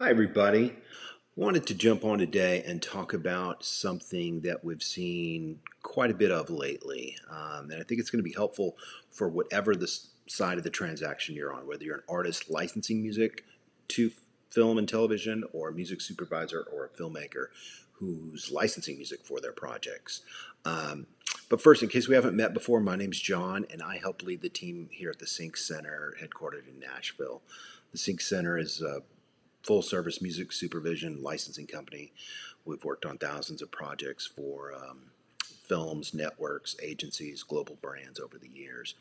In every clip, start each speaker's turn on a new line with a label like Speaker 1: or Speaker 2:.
Speaker 1: Hi, everybody. Wanted to jump on today and talk about something that we've seen quite a bit of lately. Um, and I think it's going to be helpful for whatever the side of the transaction you're on, whether you're an artist licensing music to film and television, or a music supervisor or a filmmaker who's licensing music for their projects. Um, but first, in case we haven't met before, my name's John, and I help lead the team here at the Sync Center, headquartered in Nashville. The Sync Center is a full service music supervision licensing company. We've worked on thousands of projects for um, films, networks, agencies, global brands over the years.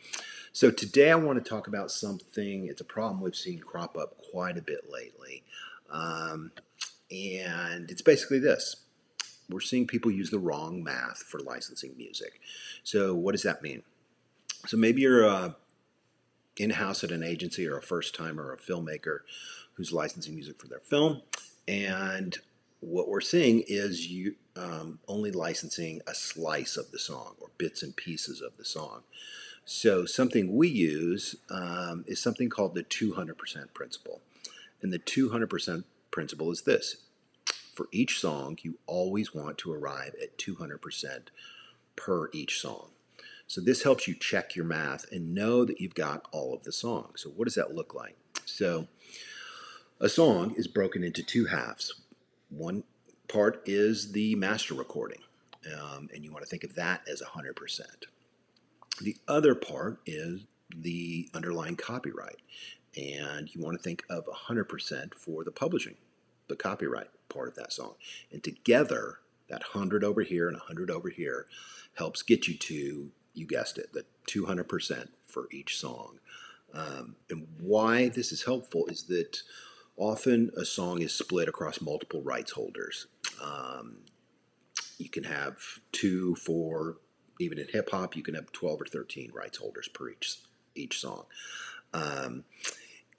Speaker 1: So today I want to talk about something, it's a problem we've seen crop up quite a bit lately. Um, and it's basically this we're seeing people use the wrong math for licensing music. So, what does that mean? So, maybe you're uh, in house at an agency or a first timer or a filmmaker who's licensing music for their film. And what we're seeing is you um, only licensing a slice of the song or bits and pieces of the song. So, something we use um, is something called the 200% principle. And the 200% principle is this for each song, you always want to arrive at 200% per each song. So, this helps you check your math and know that you've got all of the songs. So, what does that look like? So, a song is broken into two halves. One part is the master recording, um, and you want to think of that as 100%. The other part is the underlying copyright, and you want to think of 100% for the publishing, the copyright part of that song. And together, that 100 over here and 100 over here helps get you to, you guessed it, the 200% for each song. Um, and why this is helpful is that Often a song is split across multiple rights holders. Um, you can have two, four, even in hip hop, you can have 12 or 13 rights holders per each, each song. Um,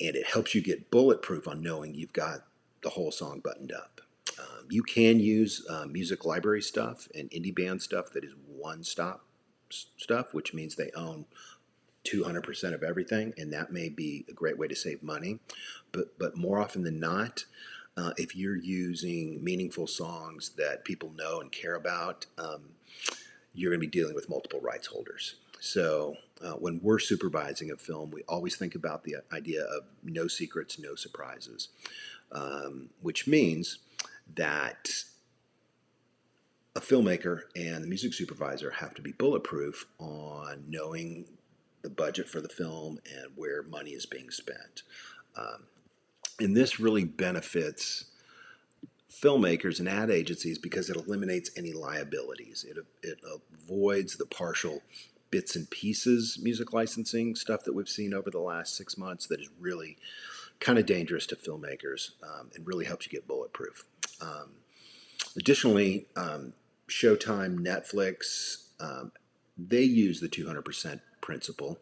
Speaker 1: and it helps you get bulletproof on knowing you've got the whole song buttoned up. Um, you can use uh, music library stuff and indie band stuff that is one stop stuff, which means they own 200% of everything, and that may be a great way to save money. But, but more often than not, uh, if you're using meaningful songs that people know and care about, um, you're going to be dealing with multiple rights holders. So uh, when we're supervising a film, we always think about the idea of no secrets, no surprises, um, which means that a filmmaker and the music supervisor have to be bulletproof on knowing the budget for the film and where money is being spent. Um, and this really benefits filmmakers and ad agencies because it eliminates any liabilities. It, it avoids the partial bits and pieces music licensing stuff that we've seen over the last six months that is really kind of dangerous to filmmakers um, and really helps you get bulletproof. Um, additionally, um, Showtime, Netflix, um, they use the 200% principle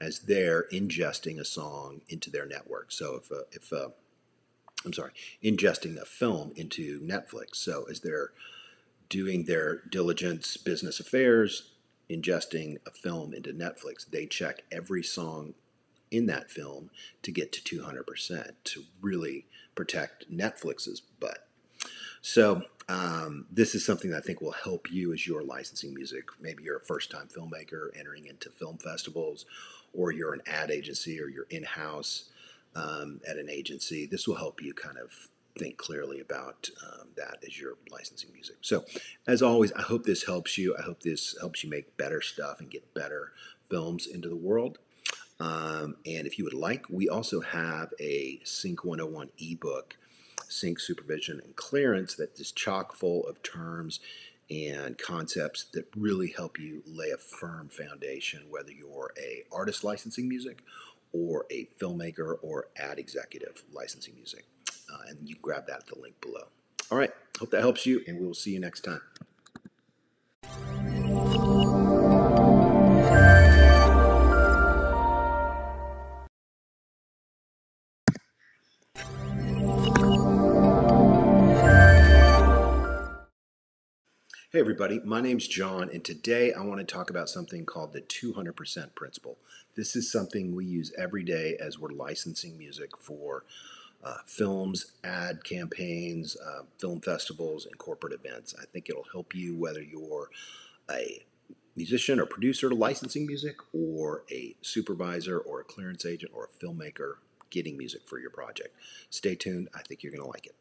Speaker 1: as they're ingesting a song into their network. So if a, if a, I'm sorry, ingesting a film into Netflix. So as they're doing their diligence business affairs, ingesting a film into Netflix, they check every song in that film to get to 200% to really protect Netflix's butt. So um, this is something that I think will help you as you're licensing music. Maybe you're a first time filmmaker entering into film festivals, or you're an ad agency, or you're in house um, at an agency. This will help you kind of think clearly about um, that as you're licensing music. So, as always, I hope this helps you. I hope this helps you make better stuff and get better films into the world. Um, and if you would like, we also have a Sync 101 ebook sync supervision and clearance that is chock full of terms and concepts that really help you lay a firm foundation whether you're a artist licensing music or a filmmaker or ad executive licensing music. Uh, and you grab that at the link below. All right. Hope that helps you and we will see you next time Hey, everybody, my name's John, and today I want to talk about something called the 200% principle. This is something we use every day as we're licensing music for uh, films, ad campaigns, uh, film festivals, and corporate events. I think it'll help you whether you're a musician or producer licensing music, or a supervisor, or a clearance agent, or a filmmaker getting music for your project. Stay tuned, I think you're going to like it.